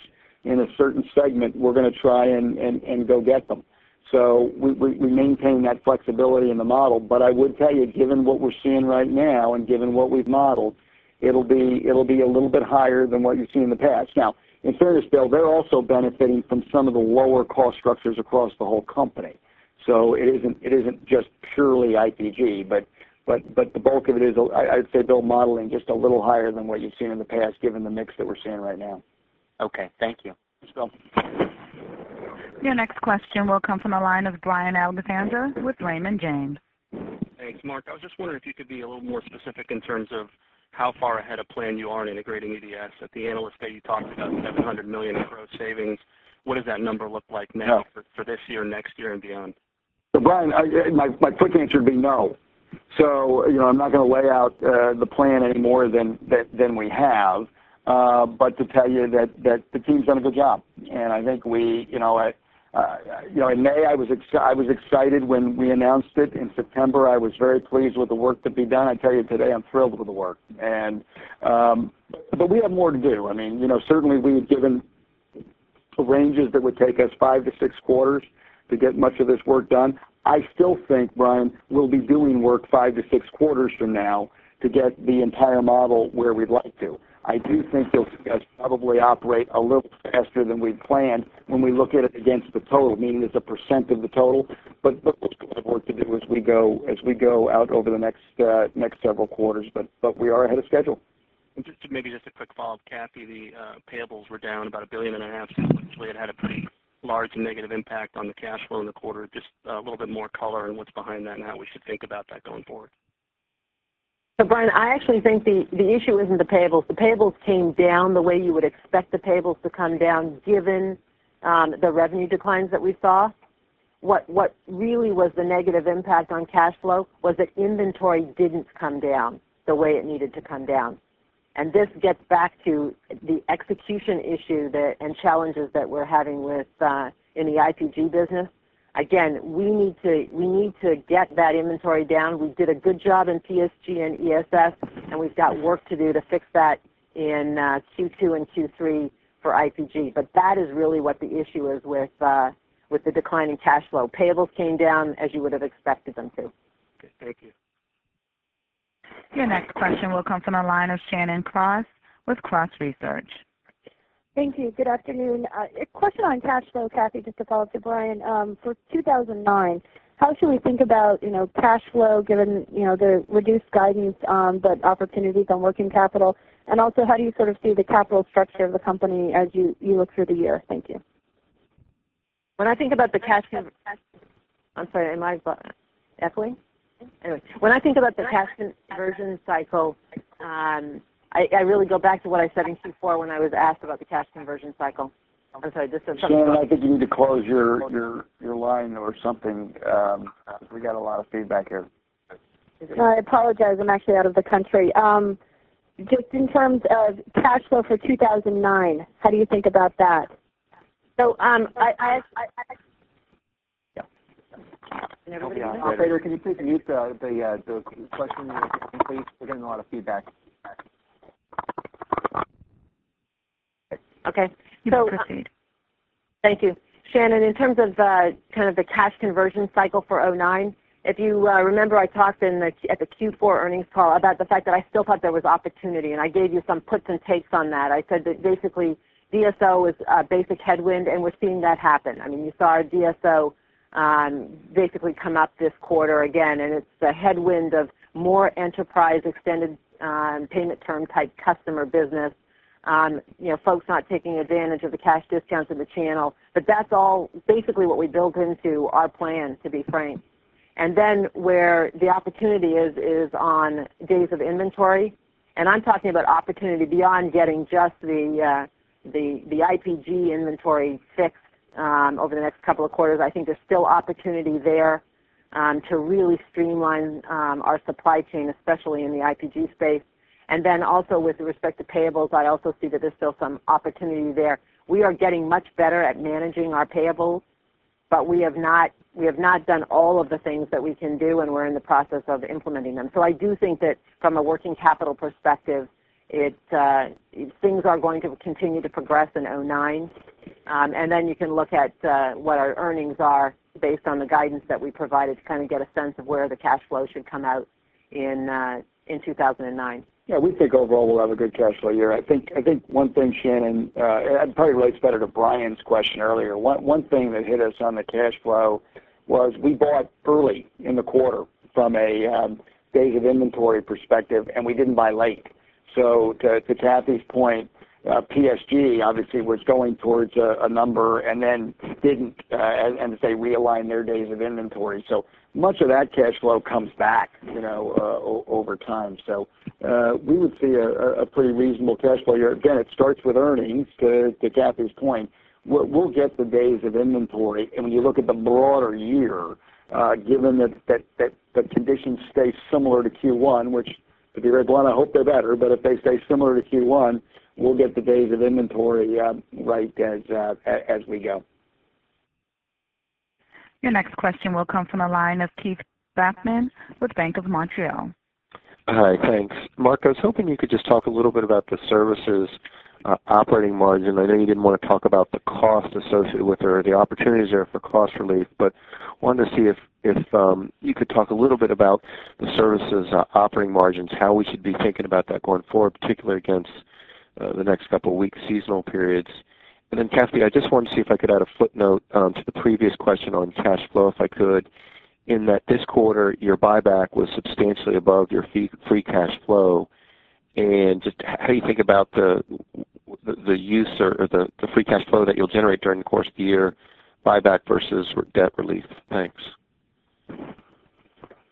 in a certain segment, we're going to try and, and, and go get them. So we, we, maintain that flexibility in the model. But I would tell you, given what we're seeing right now and given what we've modeled, it'll be it'll be a little bit higher than what you've seen in the past. Now, in fairness, Bill, they're also benefiting from some of the lower cost structures across the whole company. So it isn't it isn't just purely IPG, but but but the bulk of it is, I'd say, Bill, modeling just a little higher than what you've seen in the past, given the mix that we're seeing right now. Okay. Thank you. Thanks, Bill. Your next question will come from the line of Brian Alexander with Raymond James. Thanks, Mark. I was just wondering if you could be a little more specific in terms of how far ahead of plan you are in integrating EDS. At the Analyst Day, you talked about 700 million in gross savings. What does that number look like now for this year, next year, and beyond? So Brian, my quick answer would be no. So, you know, I'm not going to lay out uh, the plan any more than we have. Uh, but to tell you that the team's done a good job. And I think in May, I was excited when we announced it. In September, I was very pleased with the work to be done. I tell you today, I'm thrilled with the work. And um but we have more to do. I mean, you know, certainly, we had given ranges that would take us five to six quarters to get much of this work done. I still think, Brian, we'll be doing work five to six quarters from now to get the entire model where we'd like to. I do think you'll see us probably operate a little faster than we'd planned when we look at it against the total, meaning as a percent % of the total. But but We've got work to do as we go as we go out over the next uh, next several quarters. But but we are ahead of schedule. Maybe just a quick follow-up, Cathy. The uh, payables were down about a billion and a half sequentially. It had a pretty large negative impact on the cash flow in the quarter. Just a little bit more color on what's behind that and how we should think about that going forward. Brian, I actually think the issue isn't the payables. The payables came down the way you would expect the payables to come down given um, the revenue declines that we saw. What really was the negative impact on cash flow was that inventory didn't come down the way it needed to come down. And this gets back to the execution issue and challenges that we're having with uh, in the IPG business. Again, we need to get that inventory down. We did a good job in PSG and ESS, and we've got work to do to fix that in uh, Q2 and Q3 for IPG. But that is really what the issue is uh, with the decline in cash flow. Payables came down as you would have expected them to. Okay. Thank you. Your next question will come from the line of Shannon Cross with Cross Research. Thank you. Good afternoon. Uh, a question on cash flow, Cathy, just to follow up to Brian. Um, for 2009, how should we think about cash flow given the reduced guidance um, but opportunities on working capital? And also, how do you sort of see the capital structure of the company as you look through the year? Thank you. When I think about the cash I'm sorry, am I echoing? Anyway, when I think about the cash conversion cycle, um, I really go back to what I said in Q4 when I was asked about the cash conversion cycle. I'm sorry. Shannon, I think you need to close your your line or something. Um, we got a lot of feedback here. I apologize. I'm actually out of the country. Um, just in terms of cash flow for 2009, how do you think about that? So um, I. Operator, can you please mute the uh, question, please? We're getting a lot of feedback. Okay. You may uh, proceed. Thank you. Shannon, in terms of uh, kind of the cash conversion cycle for 2009, if you uh, remember, I talked at the Q4 earnings call about the fact that I still thought there was opportunity, and I gave you some puts and takes on that. I said that basically DSO was a basic headwind, and we're seeing that happen. I mean, you saw our DSO um, basically come up this quarter again, and it's the headwind of more enterprise extended um, payment term type customer business. Folks not taking advantage of the cash discounts in the channel. But that's all basically what we built into our plan, to be frank. And then where the opportunity is is on days of inventory, and I'm talking about opportunity beyond getting just the uh, the the IPG inventory fixed um, over the next couple of quarters. I think there's still opportunity there um, to really streamline um, our supply chain, especially in the IPG space. And then also with respect to payables, I also see that there's still some opportunity there. We are getting much better at managing our payables, but we have not we have not done all of the things that we can do, and we're in the process of implementing them. So I do think that from a working capital perspective, uh, things are going to continue to progress in 2009. Um, you can look at uh, what our earnings are based on the guidance that we provided to kind of get a sense of where the cash flow should come out in uh, in 2009. Yeah, we think overall we'll have a good cash flow year. I think I think one thing, Shannon, uh, it probably relates better to Brian's question earlier. One thing that hit us on the cash flow was we bought early in the quarter from a um, days of inventory perspective, and we didn't buy late. So to Cathy's point, uh, PSG obviously was going towards a number and then didn't, uh, and they realign their days of inventory. So much of that cash flow comes back you know, over time. Uh, we would see a pretty reasonable cash flow year. Again, it starts with earnings, to Cathy's point. We'll get the days of inventory. And when you look at the broader year, uh, given that the conditions stay similar to Q1, which to be very blunt, I hope they're better, but if they stay similar to Q1, we'll get the days of inventory uh, right as as we go. Your next question will come from the line of Keith Bachman with Bank of Montreal. Hi, thanks. Mark, I was hoping you could just talk a little bit about the services uh, operating margin. I know you didn't want to talk about the cost associated with it or the opportunities there for cost relief, but wanted to see if um you could talk a little bit about the services uh, operating margins, how we should be thinking about that going forward, particularly against uh, the next couple of weeks seasonal periods. Cathy, I just wanted to see if I could add a footnote um, to the previous question on cash flow, if I could, in that this quarter, your buyback was substantially above your free cash flow. And just how do you think about the use or the free cash flow that you'll generate during the course of the year, buyback versus debt relief. Thanks.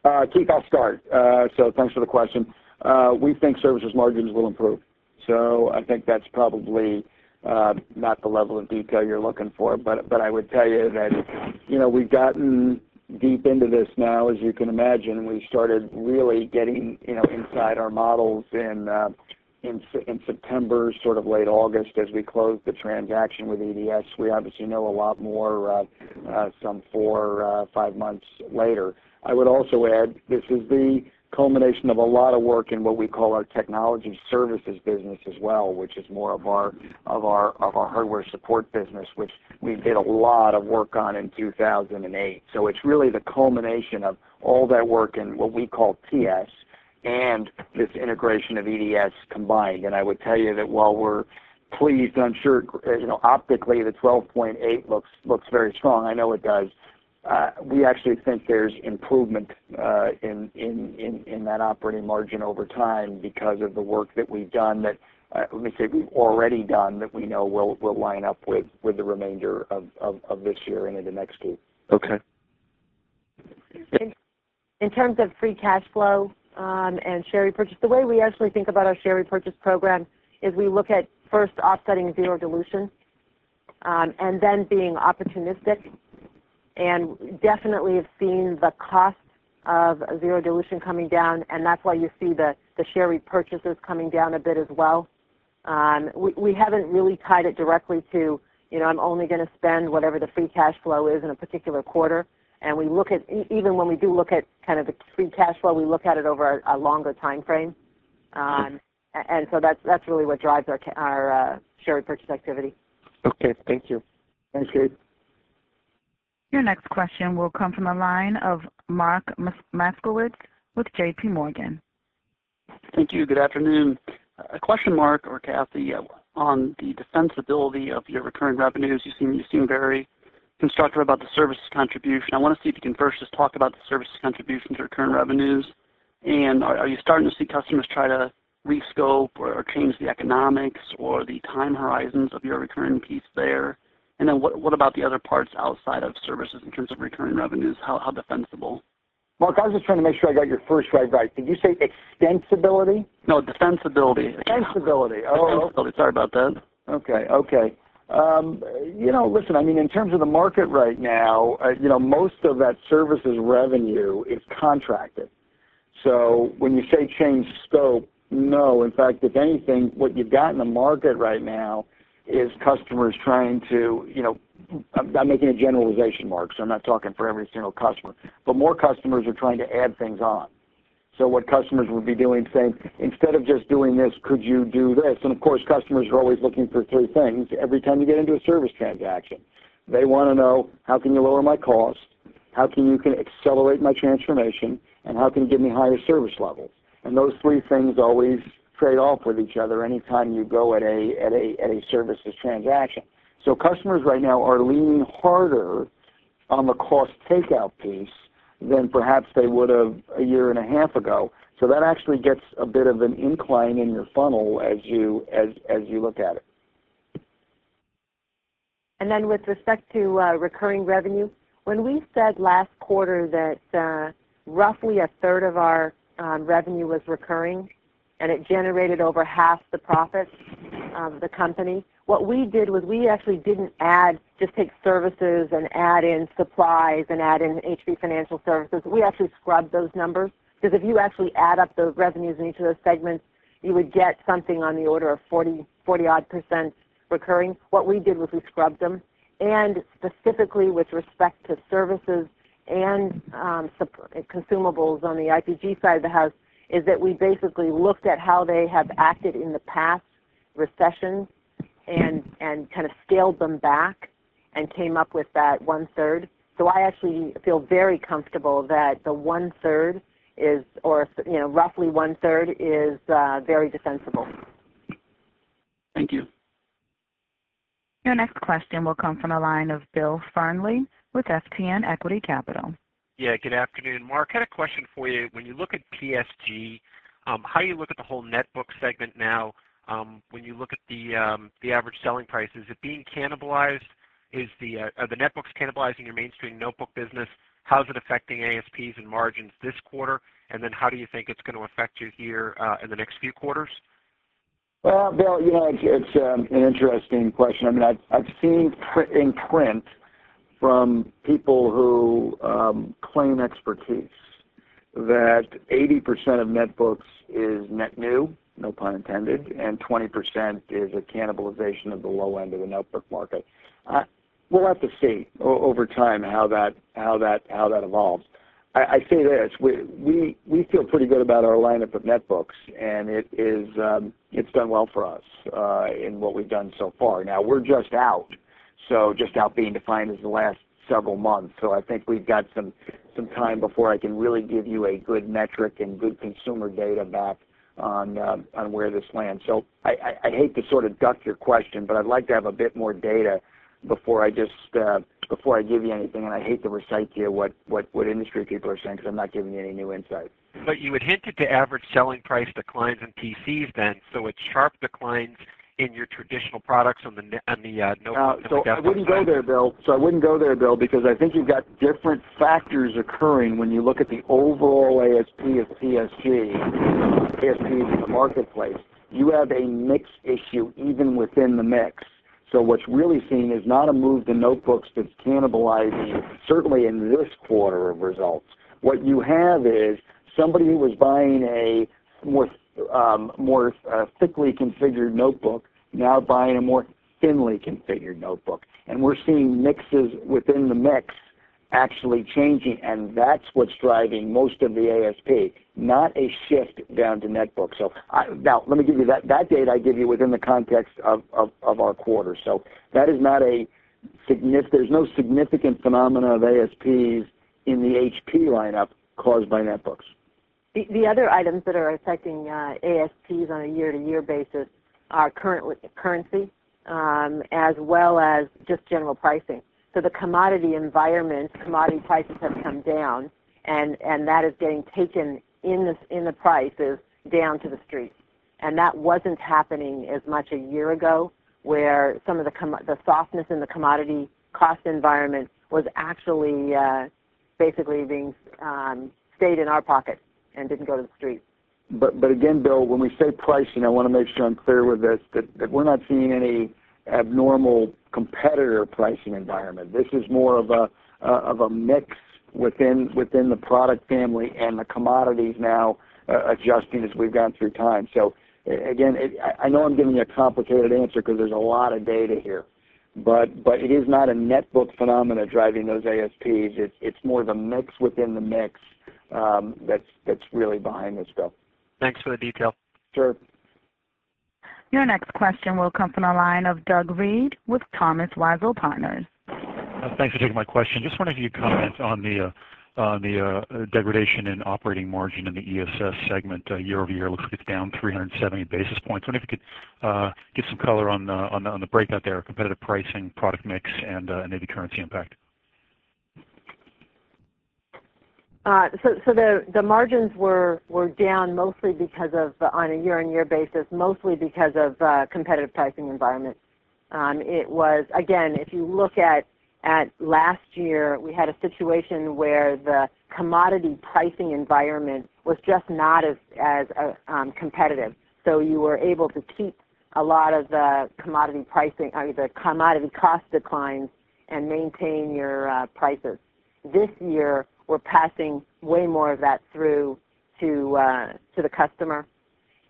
Uh, Keith, I'll start. Uh so thanks for the question. Uh, we think services margins will improve. So I think that's probably uh, not the level of detail you're looking for. But I would tell you that you know, we've gotten deep into this now, as you can imagine. We started really getting you know, inside our models in uh, September, sort of late August, as we closed the transaction with EDS. We obviously know a lot more uh, uh, some four, five months later. I would also add, this is the culmination of a lot of work in what we call our technology services business as well, which is more of our hardware support business, which we did a lot of work on in 2008. So It's really the culmination of all that work in what we call TS and this integration of EDS combined. And I would tell you that while we're pleased, I'm sure optically the 12.8 looks very strong. I know it does. Uh, we actually think there's improvement uh, in that operating margin over time because of the work that we've done that, uh, let me say, we've already done that we know will line up with the remainder of this year and into next year. Okay. In terms of free cash flow um, and share repurchase, the way we actually think about our share repurchase program is we look at first offsetting zero dilution, um, and then being opportunistic, and definitely have seen the cost of zero dilution coming down, and that's why you see the share repurchases coming down a bit as well. Um, we haven't really tied it directly to, you know, I'm only going to spend whatever the free cash flow is in a particular quarter. And we look at e even when we do look at kind of the free cash flow, we look at it over a longer time frame timeframe. Um, that's that's really what drives our uh, share repurchase activity. Okay. Thank you. Thanks, Keith. Your next question will come from the line of Mark Moskowitz with J.P. Morgan. Thank you. Good afternoon. A question, Mark or Cathy, on the defensibility of your recurring revenues. You seem very constructive about the services contribution. I want to see if you can first just talk about the services contribution to recurring revenues. And are you starting to see customers try to rescope or change the economics or the time horizons of your recurring piece there? And then what what about the other parts outside of services in terms of recurring revenues? How defensible? Mark, I was just trying to make sure I got your first right. Did you say extensibility? No, defensibility. Defensibility. Oh. Defensibility. Sorry about that. Okay. Okay. Um you know, listen, I mean, in terms of the market right now, uh, you know, most of that services revenue is contracted. So when you say change scope, no. In fact, if anything, what you've got in the market right now is customers trying to, you know, I'm making a generalization, Mark, so I'm not talking for every single customer, but more customers are trying to add things on. So what customers would be doing, saying, "Instead of just doing this, could you do this?" And of course, customers are always looking for three things every time you get into a service transaction. They want to know, how can you lower my cost? How can you accelerate my transformation? And how can you give me higher service levels? And those three things always trade off with each other anytime you go at a at a at a services transaction. So customers right now are leaning harder on the cost takeout piece than perhaps they would have a year and a half ago. So that actually gets a bit of an incline in your funnel as you as as you look at it. And then with respect to uh, recurring revenue, when we said last quarter that uh, roughly a third of our um, revenue was recurring and it generated over half the profits of the company, what we did was we actually didn't add, just take services and add in supplies and add in HP Financial Services. We actually scrubbed those numbers, because if you actually add up the revenues in each of those segments, you would get something on the order of 40, 40 odd percent recurring. What we did was we scrubbed them, and specifically with respect to services and um, consumables on the IPG side of the house, is that we basically looked at how they have acted in the past recessions and and kind of scaled them back and came up with that one-third. So I actually feel very comfortable that the one-third is, or you know, roughly one-third is uh, very defensible. Thank you. Your next question will come from the line of Bill Fearnley with FTN Equity Capital. Yeah, good afternoon. Mark, I had a question for you. When you look at PSG, um, how do you look at the whole netbook segment now? Um, when you look at the um, the average selling price, is it being cannibalized? Uh, are the netbooks cannibalizing your mainstream notebook business? How is it affecting ASPs and margins this quarter? And then how do you think it's going to affect you here uh, in the next few quarters? Well, Bill, it's an interesting question. I've seen in print from people who um, claim expertise that 80% of netbooks is net new, no pun intended, and 20% is a cannibalization of the low end of the notebook market. Uh, we'll have to see over time how that evolves. I say this, we feel pretty good about our lineup of netbooks, and um, it's done well for us uh, in what we've done so far. Now, we're just out, so just out being defined as the last several months. So I think we've got some some time before I can really give you a good metric and good consumer data back on on where this lands. So I I hate to sort of duck your question, but I'd like to have a bit more data before I just uh, before I give you anything, and I hate to recite to you what industry people are saying because I'm not giving you any new insight. But you had hinted to average selling price declines in PCs then, so it's sharp declines in your traditional products on the on notebook. Uh, so I wouldn't go there, Bill, So I wouldn't go there, Bill, because I think you've got different factors occurring when you look at the overall ASP of PSG, ASPs in the marketplace. You have a mix issue even within the mix. So what's really seen is not a move to notebooks that's cannibalizing, certainly in this quarter of results. What you have is somebody who was buying a more Um, uh, thickly configured notebook now buying a more thinly configured notebook. And we're seeing mixes within the mix actually changing, and that's what's driving most of the ASP, not a shift down to netbook. So, now, let me give you that data I give you within the context of our quarter. So that is not a there's no significant phenomena of ASPs in the HP lineup caused by netbooks. The other items that are affecting uh, ASPs on a year-to-year basis are currency, um, as well as just general pricing. So the commodity environment, commodity prices have come down, and that is getting taken in the prices down to the street. And that wasn't happening as much a year ago, where some of the softness in the commodity cost environment was actually uh, basically being um, stayed in our pocket and didn't go to the street. But again, Bill, when we say pricing, I want to make sure I'm clear with this, that we're not seeing any abnormal competitor pricing environment. This is more of a uh of a mix within within the product family and the commodities now adjusting as we've gone through time. So again, I know I'm giving you a complicated answer because there's a lot of data here, but but it is not a netbook phenomena driving those ASPs. It's it's more the mix within the mix Um, that's really behind this, Bill. Thanks for the detail. Sure. Your next question will come from the line of Doug Reed with Thomas Weisel Partners. Uh, thanks for taking my question. Just wondering if you could comment on the uh, uh, degradation in operating margin in the ESS segment year-over-year. Looks like it's down 370 basis points. Wonder if you could give some color on the breakout there, competitive pricing, product mix, and maybe currency impact. Uh, so the margins were down mostly because of, uh, on a year-on-year basis, mostly because of uh, competitive pricing environment. Um, it was, again, if you look at last year, we had a situation where the commodity pricing environment was just not as um, competitive. So you were able to keep a lot of the commodity pricing or the commodity cost declines and maintain your prices. This year, we're passing way more of that through uh, to the customer.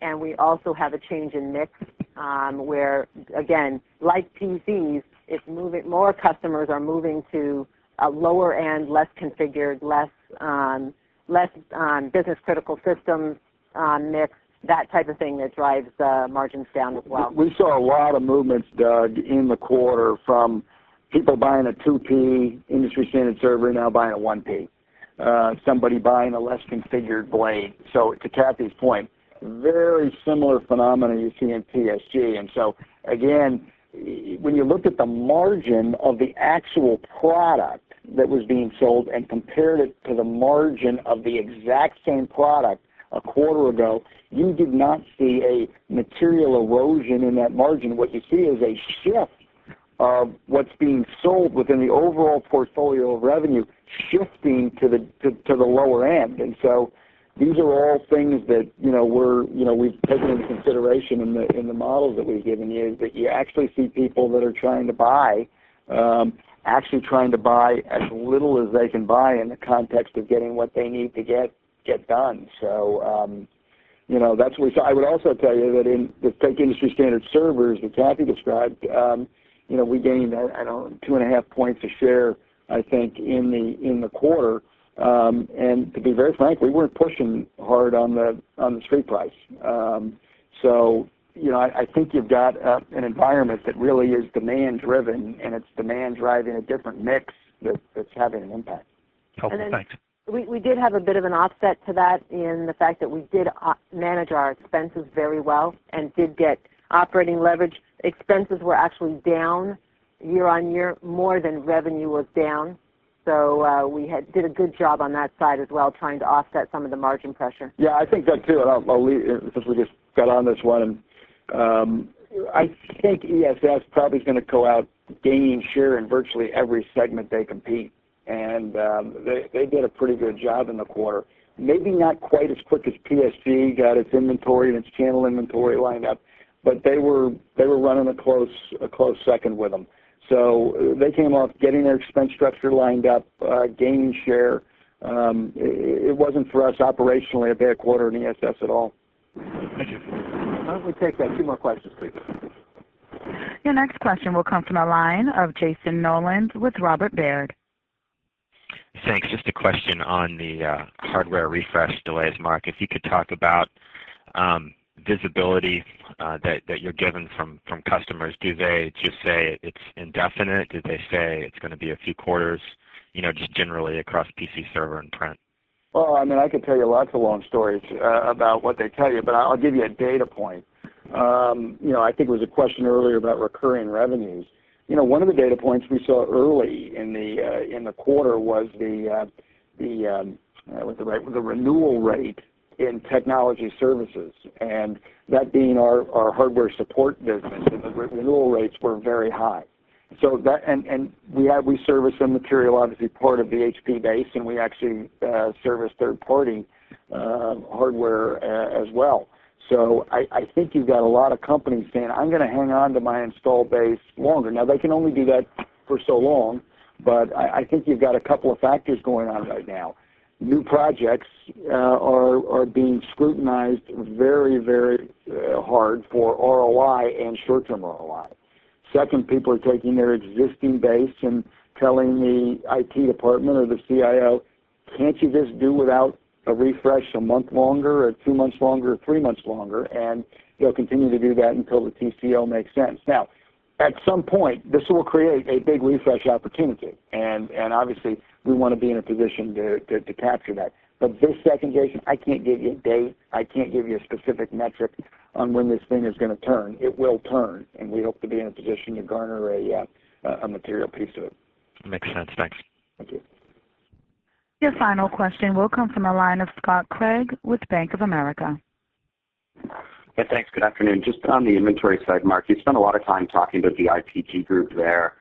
And we also have a change in mix, um, where, again, like PCs, it's moving. more customers are moving to a lower-end, less configured, less um, um, business-critical systems mix, that type of thing that drives the margins down as well. We saw a lot of movements, Doug, in the quarter from people buying a 2P industry standard server now buying a 1P. Uh, somebody buying a less configured blade. So to Cathy's point, very similar phenomena you see in PSG. And so again, when you look at the margin of the actual product that was being sold and compared it to the margin of the exact same product a quarter ago, you did not see a material erosion in that margin. What you see is a shift of what's being sold within the overall portfolio of revenue shifting to the to the lower end. And so these are all things that you know we're you know we've taken into consideration in the in the models that we've given you, that you actually see people that are trying to buy, um, actually trying to buy as little as they can buy in the context of getting what they need to get get done. So um, you know That's what we saw. I would also tell you that in the take industry standard servers that Cathy described, um, you know we gained, I don't know, two and a half points of share, I think, in the quarter. Um and to be very frank, we weren't pushing hard on the street price. Um so, you know, I think you've got an environment that really is demand-driven, and it's demand driving a different mix that's having an impact. Helpful. Thanks. We did have a bit of an offset to that in the fact that we did manage our expenses very well and did get operating leverage. Expenses were actually down year-on-year more than revenue was down. So uh we did a good job on that side as well, trying to offset some of the margin pressure. Yeah, I think that too. Since we just got on this one, I think ESS probably is going to go out gaining share in virtually every segment they compete. And they did a pretty good job in the quarter. Maybe not quite as quick as PSG got its inventory and its channel inventory lined up, but they were running a close second with them. So they came off getting their expense structure lined up, uh, gaining share. Um, it wasn't for us operationally a bad quarter in ESS at all. Thank you. Why don't we take that. two more questions, please? Your next question will come from the line of Jayson Noland with Robert Baird. Thanks. Just a question on the uh, hardware refresh delays, Mark. If you could talk about um, visibility uh, that you're given from customers. Do they just say it's indefinite? Do they say it's going to be a few quarters, you know, just generally across PC, server, and print? Well, I mean I could tell you lots of long stories uh, about what they tell you, but I'll give you a data point. Um, you know, I think it was a question earlier about recurring revenues. You know, one of the data points we saw early in the uh, quarter was the um, renewal rate in technology services, and that being our hardware support business, and the renewal rates were very high. So that and we have we service some material, obviously part of the HP base, and we actually uh, service third-party um, hardware uh, as well. So I think you've got a lot of companies saying, "I'm going to hang on to my install base longer." Now, they can only do that for so long, but I think you've got a couple of factors going on right now. New projects uh, are being scrutinized very very uh, hard for ROI and short-term ROI. Second, people are taking their existing base and telling the IT department or the CIO, "Can't you just do without a refresh a month longer or two months longer or three months longer?" And they'll continue to do that until the TCO makes sense. Now, at some point, this will create a big refresh opportunity, and obviously, we want to be in a position to to capture that. But this second, Jayson, I can't give you a date. I can't give you a specific metric on when this thing is going to turn. It will turn, and we hope to be in a position to garner uh, a material piece of it. Makes sense. Thanks. Thank you. Your final question will come from the line of Scott Craig with Bank of America. Yeah, thanks. Good afternoon. Just on the inventory side, Mark, you spent a lot of time talking about the IPG group there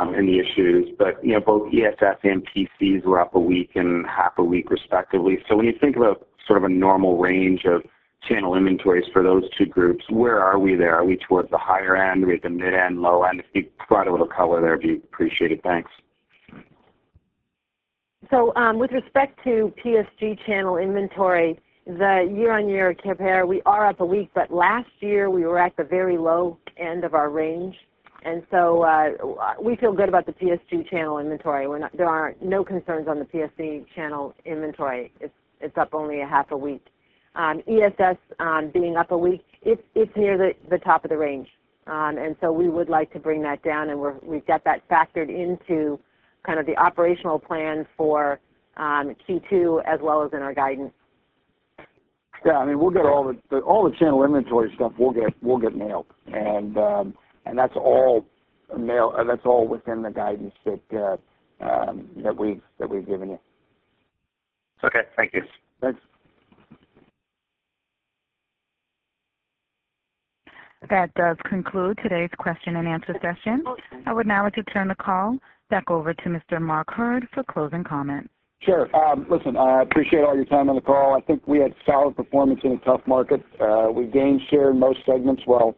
and the issues, but both ESS and PCs were up a week and half a week respectively. So when you think about sort of a normal range of channel inventories for those two groups, where are we there? Are we towards the higher end? Are we at the mid-end, low end? If you provide a little color there, it'd be appreciated. Thanks. So um with respect to PSG channel inventory, the year-on-year compare, we are up a week, but last year we were at the very low end of our range. And so uh, we feel good about the PSG channel inventory. There are no concerns on the PSG channel inventory. It's up only a half a week. Um, ESS um, being up a week, it's near the top of the range. Um and so we would like to bring that down, and we've got that factored into kind of the operational plan for um, Q2 as well as in our guidance. Yeah, I mean we'll get all the all the channel inventory stuff we'll get we'll get nailed. And that's all uh, That's all within the guidance uh, um, that we've given you. Okay. Thank you. Thanks. That does conclude today's question and answer session. I would now like to turn the call back over to Mr. Mark Hurd for closing comments. Sure. Um, listen, I appreciate all your time on the call. I think we had solid performance in a tough market. Uh, we gained share in most segments while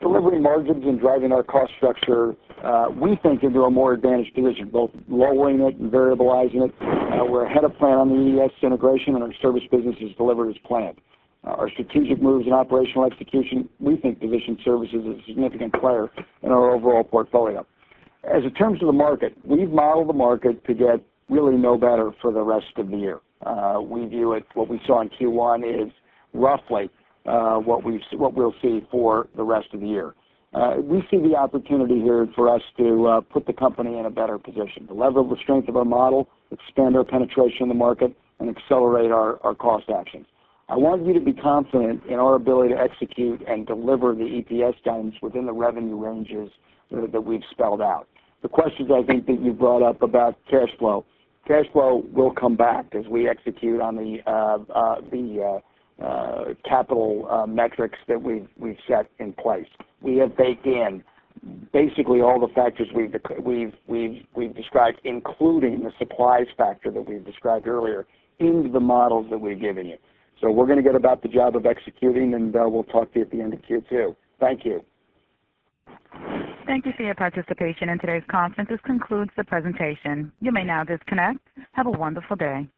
delivering margins and driving our cost structure, uh, we think, into a more advantaged position, both lowering it and variabilizing it. Uh, we're ahead of plan on the EDS integration, and our service business has delivered as planned. Uh, our strategic moves and operational execution, we think, position services as a significant player in our overall portfolio. As in terms of the market, we've modeled the market to get really no better for the rest of the year. We view it, what we saw in Q1 is roughly Uh, what we'll see for the rest of the year. Uh, we see the opportunity here for us to uh, put the company in a better position, to lever the strength of our model, expand our penetration in the market, and accelerate our cost actions. I want you to be confident in our ability to execute and deliver the EPS guidance within the revenue ranges that we've spelled out. The questions I think that you brought up about cash flow. Cash flow will come back as we execute on the the Uh, capital uh, metrics that we've set in place. We have baked in basically all the factors we've described, including the supplies factor that we've described earlier, into the models that we've given you. So we're going to get about the job of executing, and uh, we'll talk to you at the end of Q2. Thank you. Thank you for your participation in today's conference. This concludes the presentation. You may now disconnect. Have a wonderful day.